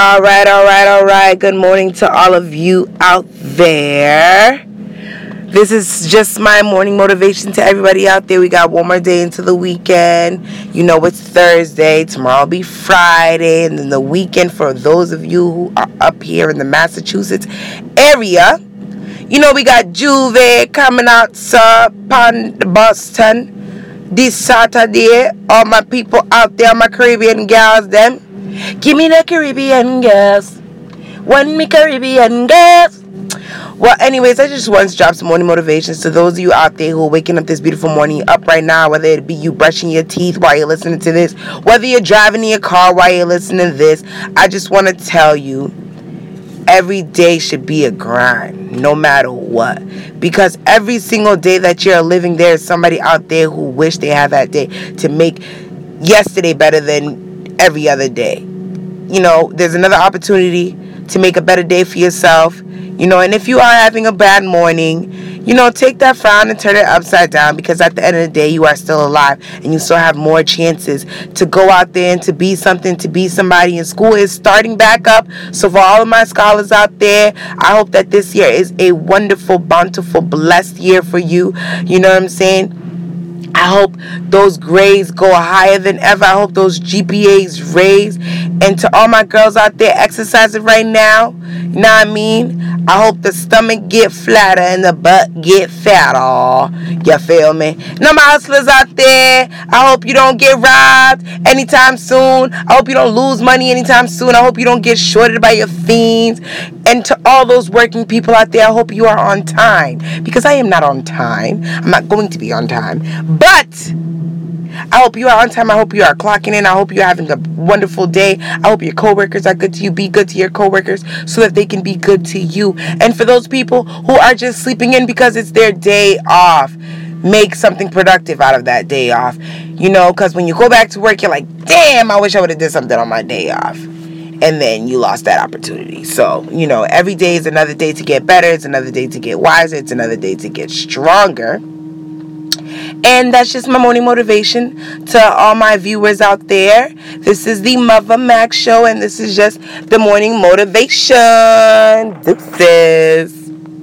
All right, all right, all right. Good morning to all of you out there. This is just my morning motivation to everybody out there. We got one more day into the weekend. You know, it's Thursday. Tomorrow will be Friday. And then the weekend for those of you who are up here in the Massachusetts area. You know, we got J'ouvert coming out, sir, Boston this Saturday. All my people out there, my Caribbean gals, them. Give me the Caribbean girls. One me Caribbean girls. Well, anyways, I just want to drop some morning motivations to those of you out there who are waking up this beautiful morning up right now, whether it be you brushing your teeth while you're listening to this, whether you're driving in your car while you're listening to this. I just want to tell you every day should be a grind, no matter what. Because every single day that you're living, there is somebody out there who wish they had that day to make yesterday better than every other day you know, there's another opportunity to make a better day for yourself. You know, and if you are having a bad morning, you know, take that frown and turn it upside down because at the end of the day, you are still alive and you still have more chances to go out there and to be something, to be somebody. And school is starting back up. So, for all of my scholars out there, I hope that this year is a wonderful, bountiful, blessed year for you. You know what I'm saying? I hope those grades go higher than ever. I hope those GPAs raise. And to all my girls out there exercising right now, you know what I mean? I hope the stomach get flatter and the butt get fatter. You feel me? Now my hustlers out there, I hope you don't get robbed anytime soon. I hope you don't lose money anytime soon. I hope you don't get shorted by your fiends. And to all those working people out there, I hope you are on time. Because I am not on time. I'm not going to be on time. But I hope you are on time. I hope you are clocking in. I hope you're having a wonderful day. I hope your coworkers are good to you. Be good to your coworkers so that they can be good to you. And for those people who are just sleeping in because it's their day off, make something productive out of that day off. You know, because when you go back to work, you're like, damn, I wish I would have did something on my day off. And then you lost that opportunity. So, you know, every day is another day to get better. It's another day to get wiser. It's another day to get stronger. And that's just my morning motivation to all my viewers out there. This is the Mother Max Show, and this is just the morning motivation. Deuces.